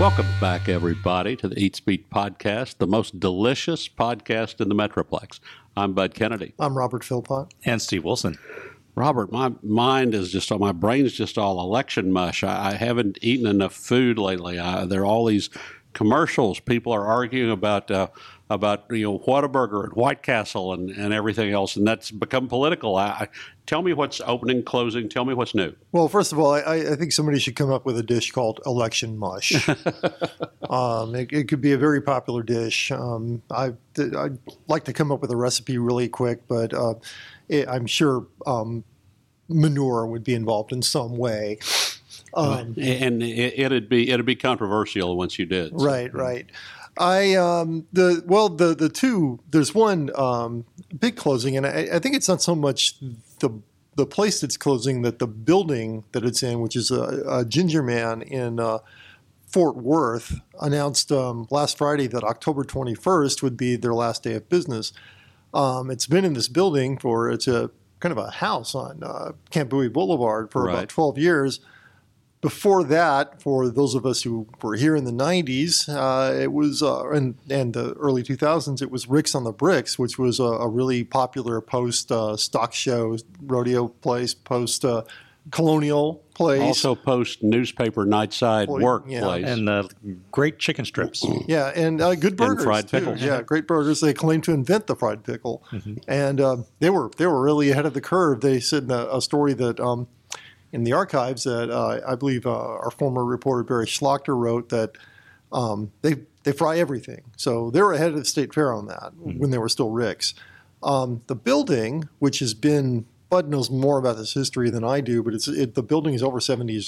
Welcome back, everybody, to the Eats Beat podcast, the most delicious podcast in the Metroplex. I'm Bud Kennedy. I'm Robert Philpott. And Steve Wilson. Robert, my mind is just my brain's just all election mush. I, I haven't eaten enough food lately. I, there are all these commercials. People are arguing about uh, about you know Whataburger and White Castle and, and everything else, and that's become political. I, I, tell me what's opening, closing. Tell me what's new. Well, first of all, I, I think somebody should come up with a dish called election mush. um, it, it, could be a very popular dish. Um, I I'd like to come up with a recipe really quick, but uh, it, I'm sure um, manure would be involved in some way. Um, and it, would be it'd be controversial once you did. So. Right, right. I um, the well the the two there's one um, big closing and I, I, think it's not so much the the place that's closing that the building that it's in which is a, a Ginger Man in uh, Fort Worth announced um, last Friday that October 21st would be their last day of business. Um, it's been in this building for it's a kind of a house on uh, Camp Bowie Boulevard for right. about 12 years before that, for those of us who were here in the 90s, uh, it was, uh, and, and the early 2000s, it was Rick's on the Bricks, which was a, a really popular post uh, stock show, rodeo place, post uh, colonial place. Also, post newspaper nightside work yeah. place. And uh, great chicken strips. Yeah, and uh, good burgers. And fried pickles. Yeah, great burgers. They claimed to invent the fried pickle. Mm-hmm. And they, were, they were really ahead of the curve. They said in a, a story that. Um, in the archives that uh, I believe uh, our former reporter Barry Shlachter wrote that um, they they fry everything. So they were ahead of the state fair on that mm-hmm. when they were still Ricks. Um, the building, which has been Bud knows more about this history than I do, but it's it, the building is over 70,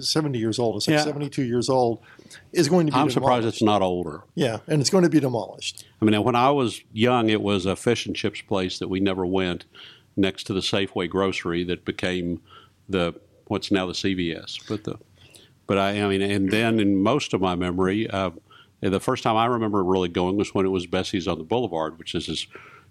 70 years old. It's like yeah. 72 years old. Is going to be. I'm demolished. surprised it's not older. Yeah, and it's going to be demolished. I mean, when I was young, it was a fish and chips place that we never went next to the Safeway grocery that became the what's now the CVS. But the but I, I mean, and then in most of my memory, uh, the first time I remember really going was when it was Bessie's on the Boulevard, which is this,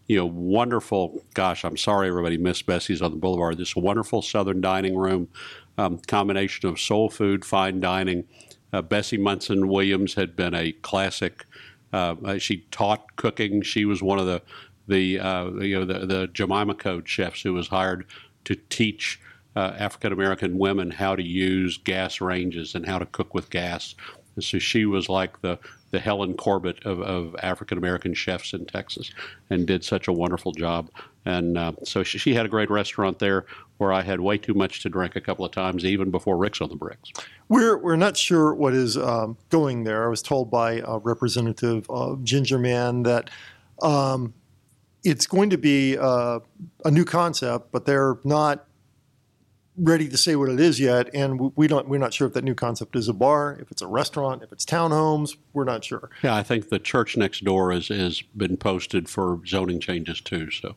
you know, wonderful. Gosh, I'm sorry everybody missed Bessie's on the Boulevard. This wonderful Southern dining room, um, combination of soul food, fine dining. Uh, Bessie Munson Williams had been a classic. Uh, she taught cooking. She was one of the the uh, you know the, the Jemima Code chefs who was hired to teach uh, African American women how to use gas ranges and how to cook with gas. And so she was like the, the Helen Corbitt of, of African American chefs in Texas and did such a wonderful job. And uh, so she, she, had a great restaurant there where I had way too much to drink a couple of times, even before Rick's on the Bricks. We're, we're not sure what is um, going there. I was told by a representative of Ginger Man that um, it's going to be uh, a new concept, but they're not ready to say what it is yet, and we don't. We're not sure if that new concept is a bar, if it's a restaurant, if it's townhomes. We're not sure. Yeah, I think the church next door has has been posted for zoning changes too. So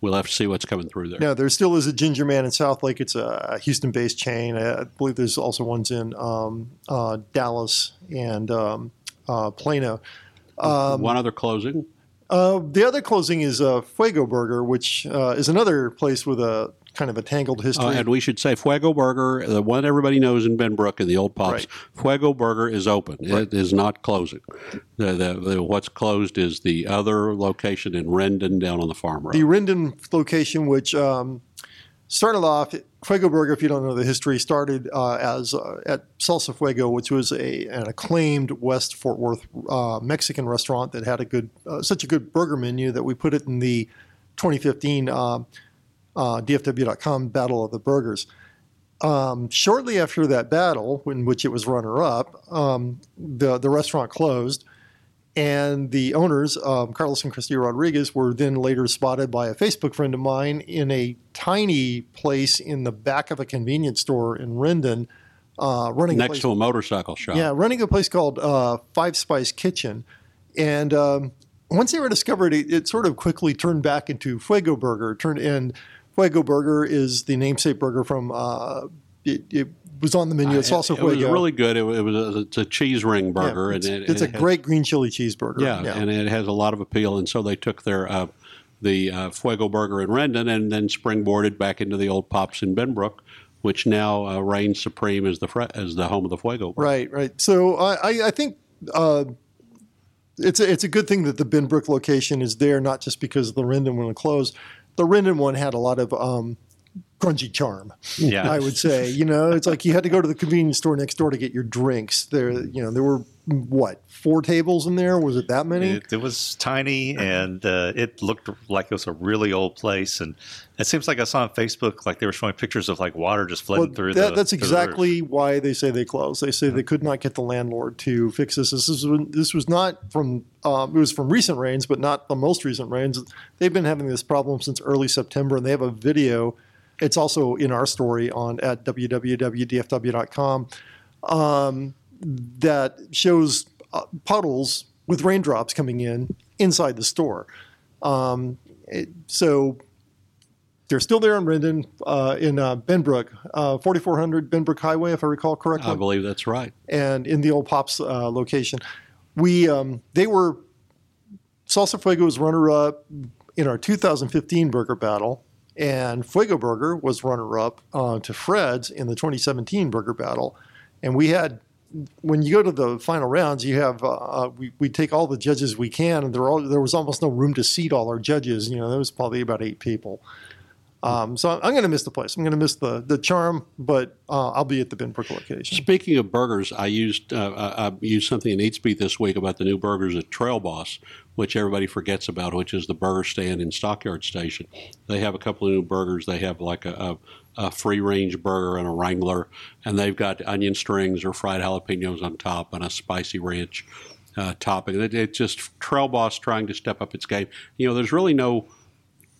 we'll have to see what's coming through there. Yeah, there still is a Ginger Man in Southlake. It's a Houston-based chain. I believe there's also ones in um, uh, Dallas and um, uh, Plano. Um, One other closing. Uh, the other closing is uh, Fuego Burger, which uh, is another place with a kind of a tangled history. Uh, and we should say Fuego Burger, the one everybody knows in Benbrook and the old Pops, right. Fuego Burger is open. Right. It is not closing. The, the, the, what's closed is the other location in Rendon down on the farm road. The Rendon location, which um, started off, Fuego Burger, if you don't know the history, started uh, as uh, at Salsa Fuego, which was a, an acclaimed West Fort Worth uh, Mexican restaurant that had a good, uh, such a good burger menu that we put it in the 2015 uh, DFW.com Battle of the Burgers. Um, shortly after that battle, in which it was runner up, um, the, the restaurant closed. And the owners, um, Carlos and Christy Rodriguez, were then later spotted by a Facebook friend of mine in a tiny place in the back of a convenience store in Rendon. Uh, running next a to a motorcycle shop. Yeah, running a place called uh, Five Spice Kitchen, and um, once they were discovered, it, it, sort of quickly turned back into Fuego Burger. Turned and Fuego Burger is the namesake burger from. Uh, it, it, was on the menu. It's also It was really good. It, was a, it's a cheese ring burger, yeah, it's, and it, it's a great green chili cheeseburger. Yeah, yeah, and it has a lot of appeal. And so they took their uh, the uh, Fuego Burger in Rendon and then springboarded back into the old Pops in Benbrook which now uh, reigns supreme as the as the home of the Fuego. Right, right. So I, I, I think uh, it's a, it's a good thing that the Benbrook location is there, not just because the Rendon one closed. The Rendon one had a lot of um, grungy charm. Yeah. I would say. You know, it's like you had to go to the convenience store next door to get your drinks. There, you know, there were what four tables in there? Was it that many? It, it was tiny and uh, it looked like it was a really old place. And it seems like I saw on Facebook like they were showing pictures of like water just flooding Well, through that, the. that's through the exactly why they say they closed. They say they could not get the landlord to fix this. This is this was not from um, it was from recent rains, but not the most recent rains. They've been having this problem since early September, and they have a video. It's also in our story on at www.dfw.com um, that shows uh, puddles with raindrops coming in inside the store. Um, it- so they're still there in Rendon, uh, in uh, Benbrook, uh, 4400 Benbrook Highway, if I recall correctly I believe that's right. and in the old Pops uh, location. We um, they were Salsa Fuego was runner up in our 2015 burger battle, and Fuego Burger was runner up uh, to Fred's in the 2017 burger battle, and we had. When you go to the final rounds, you have uh, uh, we, we take all the judges we can, and there all, there was almost no room to seat all our judges. You know, there was probably about eight people. Um, so I'm going to miss the place. I'm going to miss the the charm, but uh, I'll be at the Benbrook location. Speaking of burgers, I used uh, I I used something in Eatsbeat this week about the new burgers at Trail Boss, which everybody forgets about, which is the burger stand in Stockyard Station. They have a couple of new burgers. They have like a, a, a free range burger and a Wrangler, and they've got onion strings or fried jalapenos on top and a spicy ranch uh, topping. It, it's just Trail Boss trying to step up its game. You know, there's really no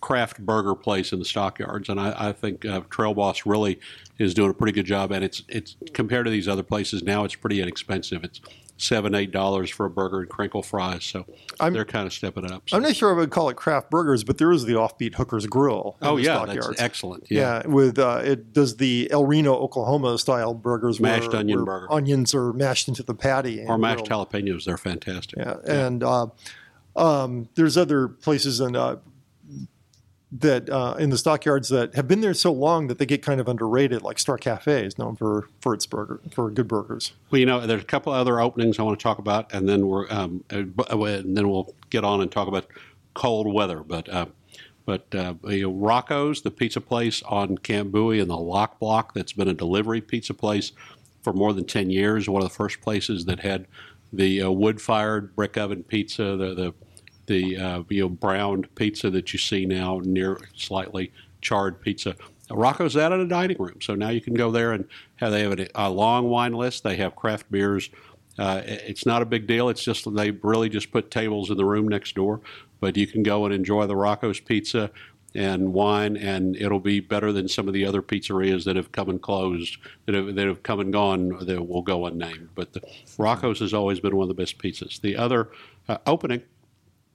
craft burger place in the stockyards, and I, I think uh, Trail Boss really is doing a pretty good job. And it's it's compared to these other places now, it's pretty inexpensive. It's seven eight dollars for a burger and crinkle fries, so I'm- they're kind of stepping up. So- I'm not sure I would call it craft burgers, but there is the offbeat Hooker's Grill. oh yeah, Stockyards. that's excellent. Yeah, with uh, it does the El Reno, Oklahoma style burgers, Mashed where, onion where burger. onions are mashed into the patty, and or mashed grilled. jalapenos, they're fantastic. Yeah, and uh, um, there's other places and uh, that uh, in the stockyards that have been there so long that they get kind of underrated, like Star Cafe is known for for its burger for good burgers. Well, you know, there's a couple other openings I want to talk about, and then we're um, uh, and then we'll get on and talk about cold weather. But uh, but uh, you know, Rocco's, the pizza place on Camp Bowie in the Lock Block, that's been a delivery pizza place for more than ten years. One of the first places that had the uh, wood-fired brick oven pizza, the the the uh, you know browned pizza that you see now, near slightly charred pizza. Rocco's out at a dining room, so now you can go there and have they have a, a long wine list. They have craft beers. Uh, it's not a big deal. It's just they really just put tables in the room next door, but you can go and enjoy the Rocco's pizza and wine, and it'll be better than some of the other pizzerias that have come and closed, that have, that have come and gone, that will go unnamed. But the Rocco's has always been one of the best pizzas. The other uh, opening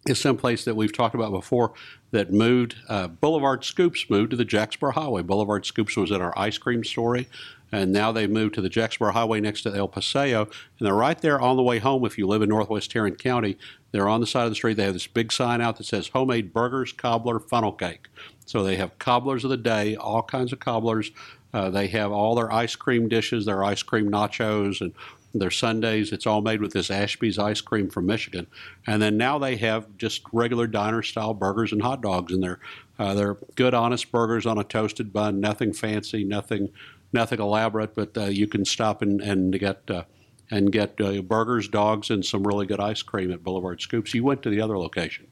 is someplace that we've talked about before that moved. Uh, Boulevard Scoops moved to the Jacksboro Highway. Boulevard Scoops was in our ice cream story, and now they moved to the Jacksboro Highway next to El Paseo, and they're right there on the way home. If you live in Northwest Tarrant County, they're on the side of the street. They have this big sign out that says "Homemade Burgers, Cobbler, Funnel Cake." So they have cobblers of the day, all kinds of cobblers. Uh, they have all their ice cream dishes, their ice cream nachos, and their Sundays. It's all made with this Ashby's ice cream from Michigan. And then now they have just regular diner style burgers and hot dogs, and they're uh, they're good, honest burgers on a toasted bun. Nothing fancy, nothing nothing elaborate, but uh, you can stop and and get. Uh, and get uh, burgers, dogs, and some really good ice cream at Boulevard Scoops. You went to the other location.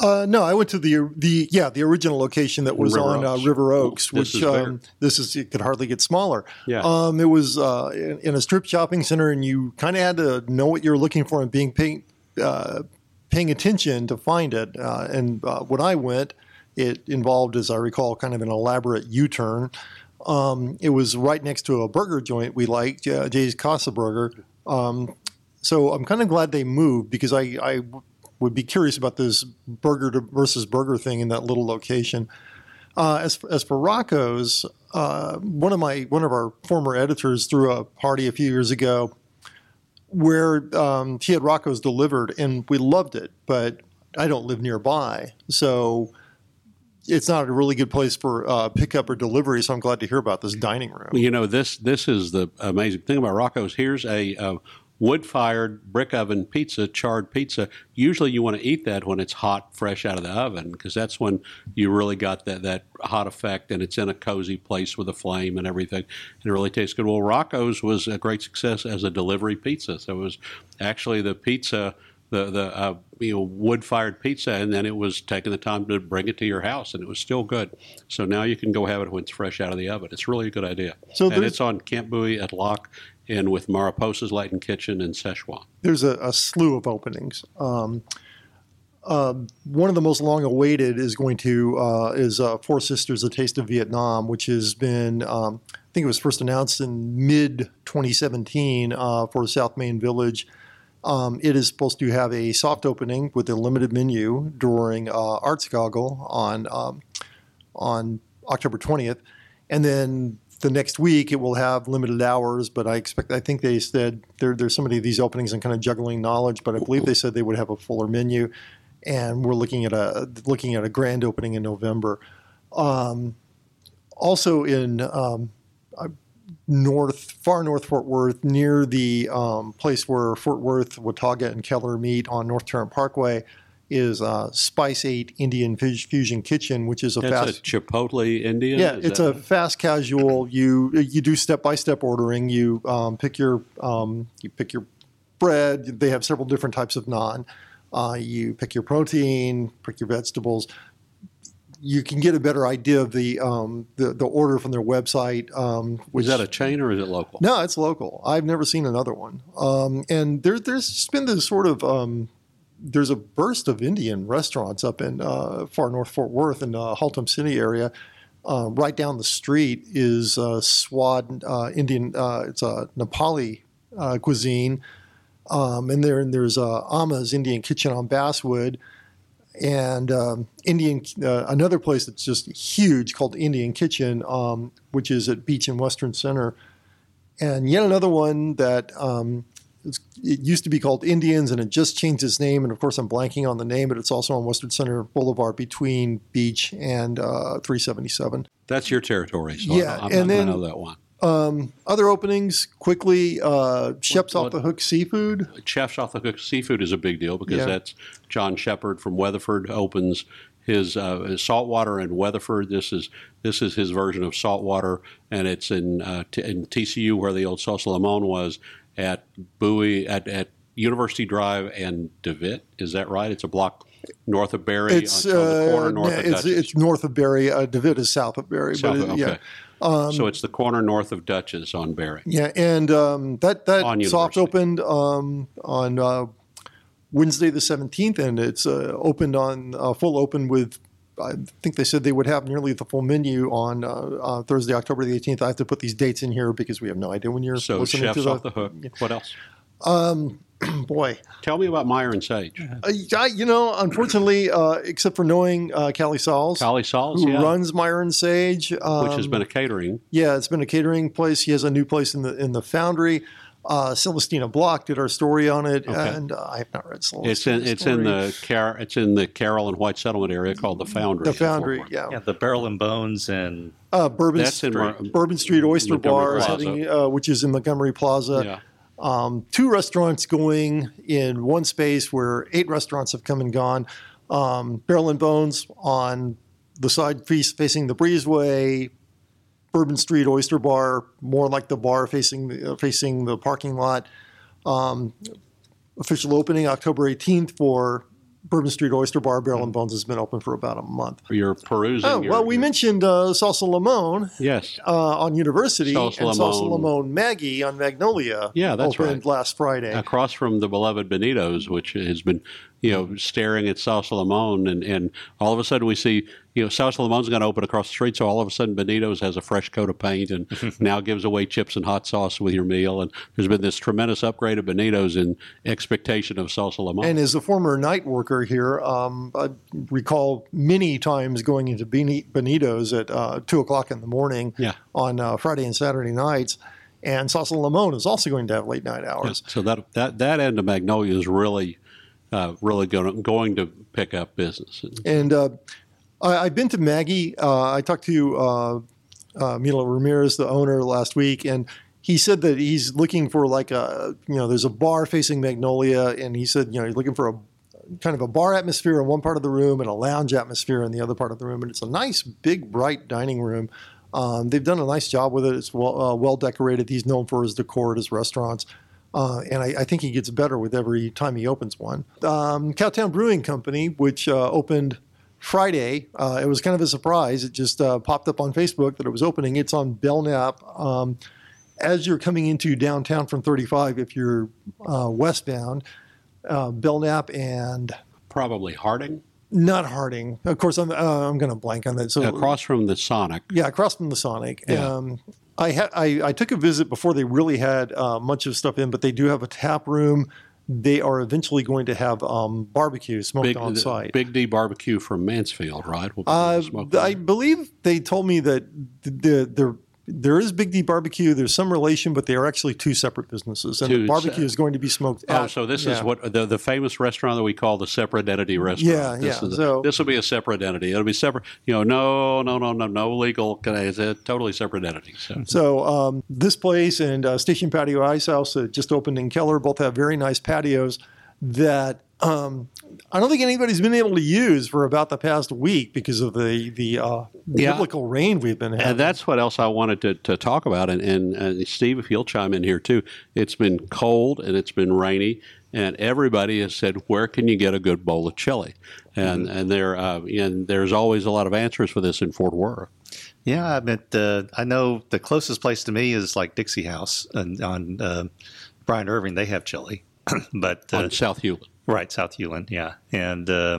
Uh, no, I went to the the yeah the original location that was River on uh, River Oaks, This which is um, this is it could hardly get smaller. Yeah. um, it was uh, in, in a strip shopping center, and you kind of had to know what you were looking for and being paying uh, paying attention to find it. Uh, and uh, when I went, it involved, as I recall, kind of an elaborate U turn. Um, it was right next to a burger joint we liked, uh, Jay's Casa Burger. Um, so I'm kind of glad they moved because I, I would be curious about this burger versus burger thing in that little location. Uh, as as for Rocco's, uh, one of my one of our former editors threw a party a few years ago where um, he had Rocco's delivered, and we loved it. But I don't live nearby, so it's not a really good place for uh, pickup or delivery. So I'm glad to hear about this dining room. You know, this this is the amazing thing about Rocco's. Here's a, a wood-fired brick oven pizza, charred pizza. Usually, you want to eat that when it's hot, fresh out of the oven, because that's when you really got that that hot effect, and it's in a cozy place with a flame and everything. And it really tastes good. Well, Rocco's was a great success as a delivery pizza. So it was actually the pizza the the uh, you know wood fired pizza, and then it was taking the time to bring it to your house, and it was still good. So now you can go have it when it's fresh out of the oven. It's really a good idea. So and it's on Camp Bowie at Lock, and with Mariposa's Latin Kitchen in Szechuan. there's a, a slew of openings. Um, um, one of the most long awaited is going to uh, is uh, Four Sisters: A Taste of Vietnam, which has been um, I think it was first announced in mid 2017 uh, for South Main Village. Um, it is supposed to have a soft opening with a limited menu during uh, Arts Goggle on um, on October 20th, and then the next week it will have limited hours. But I expect I think they said there, there's so many of these openings and kind of juggling knowledge, but I believe they said they would have a fuller menu, and we're looking at a looking at a grand opening in November. Um, also in um, uh, north, far north Fort Worth, near the um, place where Fort Worth, Watauga, and Keller meet on North Tarrant Parkway, is uh, Spice Eight Indian Fusion Kitchen, which is a That's fast. a Chipotle Indian. yeah, Is it's a fast casual. You you do step by step ordering. You um, pick your um, you pick your bread. They have several different types of naan. Uh, you pick your protein, pick your vegetables. You can get a better idea of the um, the, the order from their website. Um, which is that a chain or is it local? no, it's local. I've never seen another one. Um, and there, there's been this sort of um, there's a burst of Indian restaurants up in uh, far north Fort Worth in uh, Haltom City area. Uh, right down the street is uh, Swad uh, Indian. Uh, it's a Nepali uh, cuisine, um, and there and there's Ama's Indian Kitchen on Basswood, and um, Indian another place that's just huge called Indian Kitchen, um, which is at Beach and Western Center, and yet another one that um, it used to be called Indians and it just changed its name. And of course, I'm blanking on the name, but it's also on Western Center Boulevard between Beach and uh, 377. That's your territory. So Yeah, I, I'm and then- to know that one. Um, other openings quickly. Uh, Chefs What- off the Hook Seafood. Chefs off the hook seafood is a big deal because Yeah. that's John Shepard from Weatherford opens his, uh, his saltwater in Weatherford. This is this is his version of saltwater, and it's in uh, t- in TCU where the old Salsa Limon was at Bowie at, at University Drive and Devitt. Is that right? It's a block north of Berry. It's on, on the corner uh, north of it's, Dutch's. it's north of Berry. Uh, Devitt is south of Berry, South but of- it, okay. yeah, so it's the corner north of Dutch's on Berry. yeah, and um, that that On soft opened um, on uh, Wednesday the 17th, and it's uh, opened on uh, full open with. I think they said they would have nearly the full menu on uh, uh, Thursday, October the 18th. I have to put these dates in here because we have no idea when you're So listening chefs to the, off the hook. What else? boy. Tell me about Meyer and Sage. Uh, I, you know, unfortunately, uh, except for knowing uh, Callie Sauls, Collie Sauls, who yeah, runs Myron Sage, um, which has been a catering. yeah, it's been a catering place. He has a new place in the in the Foundry. Uh, Celestina Blok did our story on it, Okay. and uh, I have not read Celestina's It's in it's in the Car- it's in the Carroll and White Settlement area called the Foundry. the Foundry. Worth. Yeah, Yeah, the Barrel and Bones and uh, Bourbon That's in Street, Mar- Bourbon Street Oyster Bar, is uh, which is in Montgomery Plaza. Yeah. um, two restaurants going in one space where eight restaurants have come and gone. Um, Barrel and Bones on the side face- facing the breezeway, Bourbon Street Oyster Bar, more like the bar facing the, uh, facing the parking lot. Um, official opening October 18th for Bourbon Street Oyster Bar. Barrel and Bones has been open for about a month. You're perusing. Oh your- well, we your- mentioned uh, Salsa Limon Yes. uh, on University Salsa and Salsa Limon. Limon Maggie on Magnolia. Yeah, that's opened right. last Friday. Across from the beloved Benito's, which has been, you know, staring at Salsa Limon, and, and all of a sudden we see, you know, Salsa Limon's going to open across the street, so all of a sudden Benito's has a fresh coat of paint and now gives away chips and hot sauce with your meal, and there's been this tremendous upgrade of Benito's in expectation of Salsa Limon. And as a former night worker here, um, I recall many times going into Benito's at uh, two o'clock in the morning Yeah. on uh, Friday and Saturday nights. And Salsa Limon is also going to have late night hours. So that that that end of Magnolia is really, uh, really going going to pick up business. And uh, I, I've been to Maggie. Uh, I talked to uh, uh, Milo Ramirez, the owner, last week, and he said that he's looking for like a you know there's a bar facing Magnolia, and he said you know he's looking for a kind of a bar atmosphere in one part of the room and a lounge atmosphere in the other part of the room, and it's a nice big bright dining room. Um, they've done a nice job with it. It's well, uh, well decorated. He's known for his decor at his restaurants. Uh, and I, I, think he gets better with every time he opens one. Um, Cowtown Brewing Company, which uh, opened Friday, uh, it was kind of a surprise. It just uh, popped up on Facebook that it was opening. It's on Belknap. Um, as you're coming into downtown from 35, if you're uh, westbound, Belknap and probably Harding. Not Harding. Of course, I'm uh, I'm going to blank on that. So across from the Sonic. Yeah, across from the Sonic. Yeah. Um, I, ha- I, I took a visit before they really had uh, much of stuff in, but they do have a tap room. They are eventually going to have um, barbecue smoked big, on site. Big D barbecue from Mansfield, right? Uh, I believe they told me that the, the, there is Big D Barbecue. There's some relation, but they are actually two separate businesses. And two, the barbecue is going to be smoked. Oh, so this yeah. is what the, the famous restaurant that we call the separate entity restaurant. Yeah, this yeah. Is, so this will be a separate entity. It'll be separate. You know, no, no, no, no, no legal. It's a totally separate entity. So, so um, this place and uh, Station Patio Ice House that just opened in Keller both have very nice patios that um, I don't think anybody's been able to use for about the past week because of the the uh, yeah. biblical rain we've been having. And that's what else I wanted to, to talk about. And, and, and Steve, if you'll chime in here too, it's been cold and it's been rainy, and everybody has said, "Where can you get a good bowl of chili?" And mm-hmm. and there uh, and there's always a lot of answers for this in Fort Worth. Yeah, I mean, uh, I know the closest place to me is like Dixie House and on uh, Bryant Irving. They have chili, but on South Hulen. Right, South Hulen, yeah. And uh,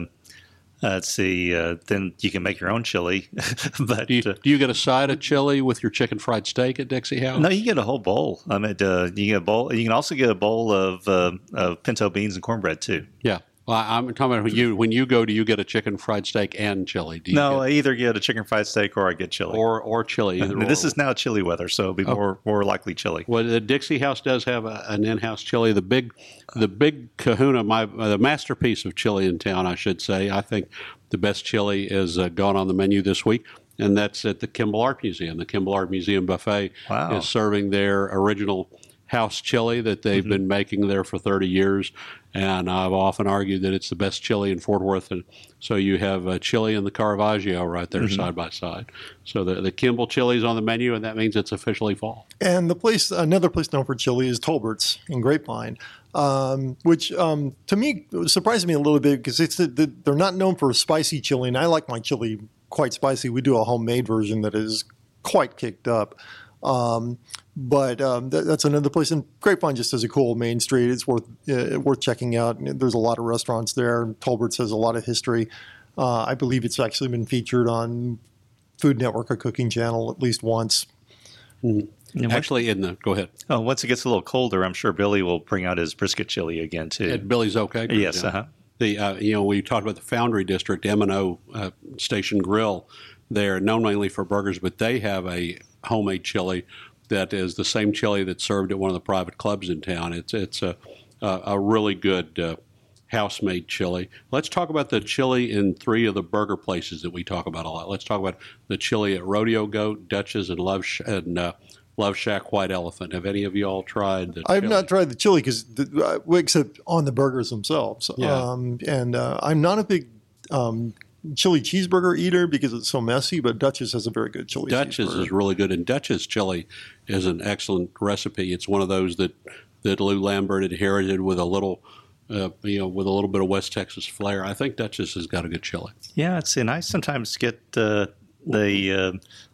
let's see, uh, then you can make your own chili. but do you, uh, do you, get a side of chili with your chicken fried steak at Dixie House? No, you get a whole bowl. I mean, uh, you get a bowl. You can also get a bowl of, uh, of pinto beans and cornbread too. Yeah. Well, I'm talking about when you when you go. Do you get a chicken fried steak and chili? no, get, I either get a chicken fried steak or I get chili, or or chili. Either this or. is now chili weather, so it'll be oh. more more likely chili. Well, the Dixie House does have a, an in-house chili. The big the big Kahuna, my the masterpiece of chili in town, I should say. I think the best chili is uh, gone on the menu this week and that's at the Kimbell Art Museum. The Kimbell Art Museum buffet wow. is serving their original house chili that they've mm-hmm. been making there for 30 years. And I've often argued that it's the best chili in Fort Worth. And so you have a chili and the Caravaggio right there mm-hmm. side by side. So the, the Kimbell chili is on the menu, and that means it's officially fall. And the place, another place known for chili is Tolbert's in Grapevine. Um, which um, to me surprised me a little bit because it's the, the, they're not known for spicy chili, and I like my chili quite spicy. We do a homemade version that is quite kicked up. Um, but um, that, that's another place. And Grapevine just has a cool main street. It's worth uh, worth checking out. There's a lot of restaurants there. Tolbert's has a lot of history. Uh, I believe it's actually been featured on Food Network, a cooking channel, at least once. Mm-hmm. Actually, in the go ahead. Oh, once it gets a little colder, I'm sure Billy will bring out his brisket chili again too. At Billy's okay. Yes. Uh-huh. The uh, you know we talked about the Foundry District M and O uh, Station Grill. They're known mainly for burgers, but they have a homemade chili that is the same chili that's served at one of the private clubs in town. It's it's a a, a really good uh, house made chili. Let's talk about the chili in three of the burger places that we talk about a lot. Let's talk about the chili at Rodeo Goat, Dutch's, and Love Sh- and uh, Love Shack White Elephant. Have any of you all tried the? I've not tried the chili because uh, except on the burgers themselves. Yeah. Um, and uh, I'm not a big um, chili cheeseburger eater because it's so messy, but Dutch's has a very good chili. Dutch's is really good, and Dutch's chili is an excellent recipe. It's one of those that that Lou Lambert inherited with a little. Uh, you know, with a little bit of West Texas flair, I think Dutch's has got a good chili. Yeah, it's and I sometimes get uh, the uh,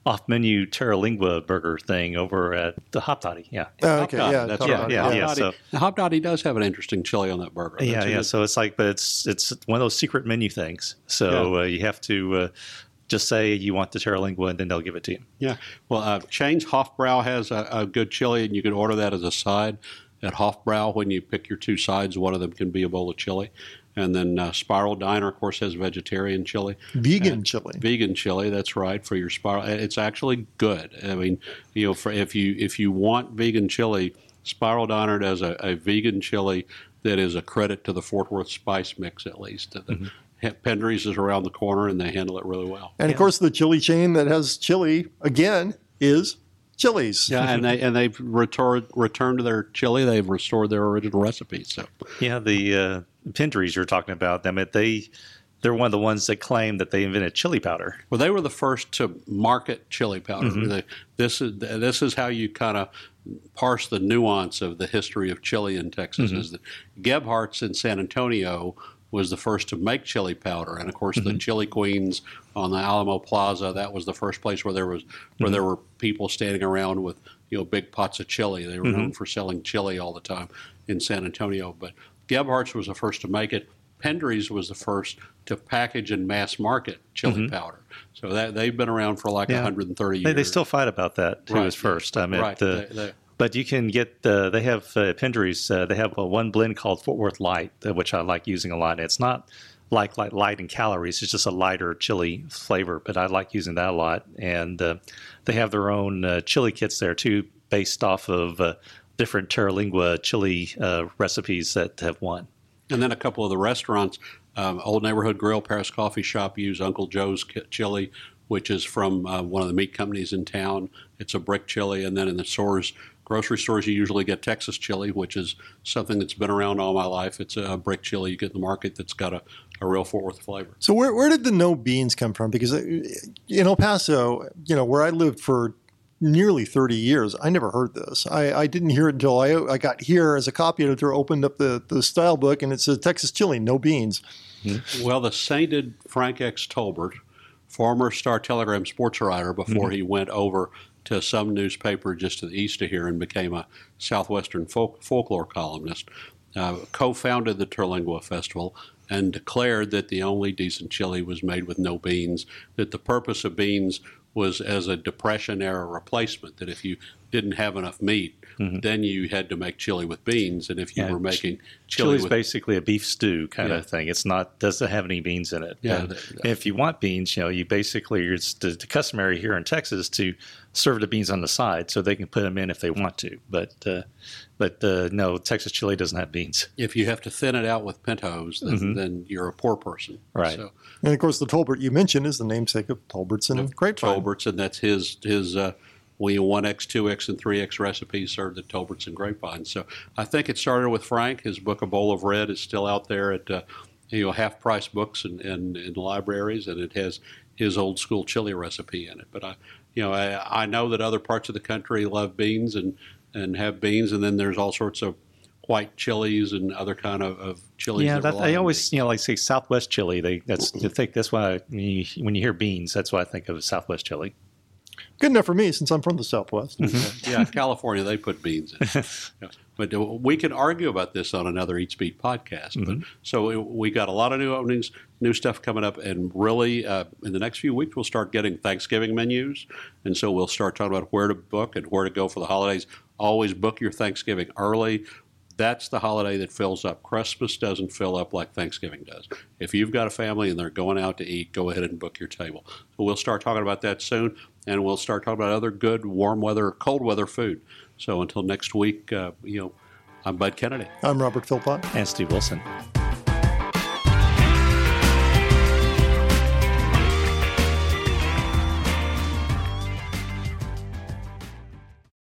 off-menu Terra burger thing over at the Hopdoddy. Yeah. Oh, okay. Hop yeah. That's yeah, right. Yeah. Hop yeah. So Hopdoddy does have an interesting chili on that burger. That's yeah. Yeah. So it's like, but it's it's one of those secret menu things. So yeah. uh, you have to. Uh, just say you want the Terra and then they'll give it to you. Yeah. Well, uh, Chains Hofbrau has a, a, good chili, and you can order that as a side at Hofbrau. When you pick your two sides, one of them can be a bowl of chili. And then uh, Spiral Diner, of course, has vegetarian chili. Vegan and chili. Vegan chili, that's right, for your Spiral. It's actually good. I mean, you know, for if you if you want vegan chili, Spiral Diner does a, a vegan chili that is a credit to the Fort Worth spice mix, at least. Mm-hmm. Pendry's is around the corner, and they handle it really well. And of course, the chili chain that has chili again is Chili's. Yeah, and they and they've returned returned to their chili. They've restored their original recipe. So Yeah, the uh, Pendry's you're talking about them. They they're one of the ones that claim that they invented chili powder. Well, they were the first to market chili powder. They, this is this is how you kind of parse the nuance of the history of chili in Texas. Is that Gebhardt's in San Antonio was the first to make chili powder, and of course the mm-hmm. Chili Queens on the Alamo Plaza. That was the first place where there was where there mm-hmm. were people standing around with you know big pots of chili. They were known mm-hmm. for selling chili all the time in San Antonio, but Gebhardt's was the first to make it. Pendry's was the first to package and mass market chili powder. So that they've been around for like Yeah. 130 years. they still fight about that. Who Right. was first? Um, I mean, Right. They- they- but you can get uh, they have uh. Uh, they have uh, one blend called Fort Worth Light, uh, which I like using a lot. It's not like like light in calories. It's just a lighter chili flavor, but I like using that a lot. And uh, they have their own uh, chili kits there too, based off of different Terlingua chili recipes that have won. And then a couple of the restaurants, um, Old Neighborhood Grill, Paris Coffee Shop, use Uncle Joe's chili, which is from one of the meat companies in town. It's a brick chili. And then in the stores, grocery stores, you usually get Texas chili, which is something that's been around all my life. It's a brick chili you get in the market that's got a, a real Fort Worth flavor. So where, where did the no beans come from? Because uh, in El Paso, you know, where I lived for nearly 30 years, I never heard this. I, I didn't hear it until I, I got here as a copy editor, opened up the, the style book, and it says Texas chili, no beans. Well, the sainted Frank X. Tolbert, former Star Telegram sports writer before he went over to some newspaper just to the east of here and became a Southwestern folk, folklore columnist, uh, co founded the Terlingua Festival and declared that the only decent chili was made with no beans, that the purpose of beans was as a Depression era replacement, that if you didn't have enough meat, then you had to make chili with beans, and if you Yeah, were making chili Chili's with basically a beef stew kind Yeah. of thing. It's not doesn't have any beans in it. Yeah, And if you want beans, you know, you basically it's the, the customary here in Texas to serve the beans on the side so they can put them in if they want to. But uh, but uh, no, Texas chili doesn't have beans. if you have to thin it out with pintos, then, then you're a poor person. Mm-hmm. Right. So And of course, the Tolbert you mentioned is the namesake of Tolbert's and Grapevine. Tolbert's, and that's his his uh, we one X, two X, and three X recipes served at Tolbert's and Grapevine. So I think it started with Frank. His book, A Bowl of Red, is still out there at uh, you know half price books and in, in, libraries, and it has his old school chili recipe in it. But I, you know, I, I know that other parts of the country love beans and and have beans, and then there's all sorts of white chilies and other kind of, of chilies. yeah, that they always you know like say Southwest chili. They that's I think that's why when you, when you hear beans, that's why I think of Southwest chili. Good enough for me since I'm from the Southwest. yeah, California, they put beans in. Yeah. But uh, we could argue about this on another Eats Beat podcast. But, so we got a lot of new openings, new stuff coming up, and really uh, in the next few weeks we'll start getting Thanksgiving menus, and so we'll start talking about where to book and where to go for the holidays. Always book your Thanksgiving early. That's the holiday that fills up. Christmas doesn't fill up like Thanksgiving does. If you've got a family and they're going out to eat, go ahead and book your table. So we'll start talking about that soon, and we'll start talking about other good warm weather, cold weather food. So until next week, uh, you know, I'm Bud Kennedy. I'm Robert Philpott. And Steve Wilson.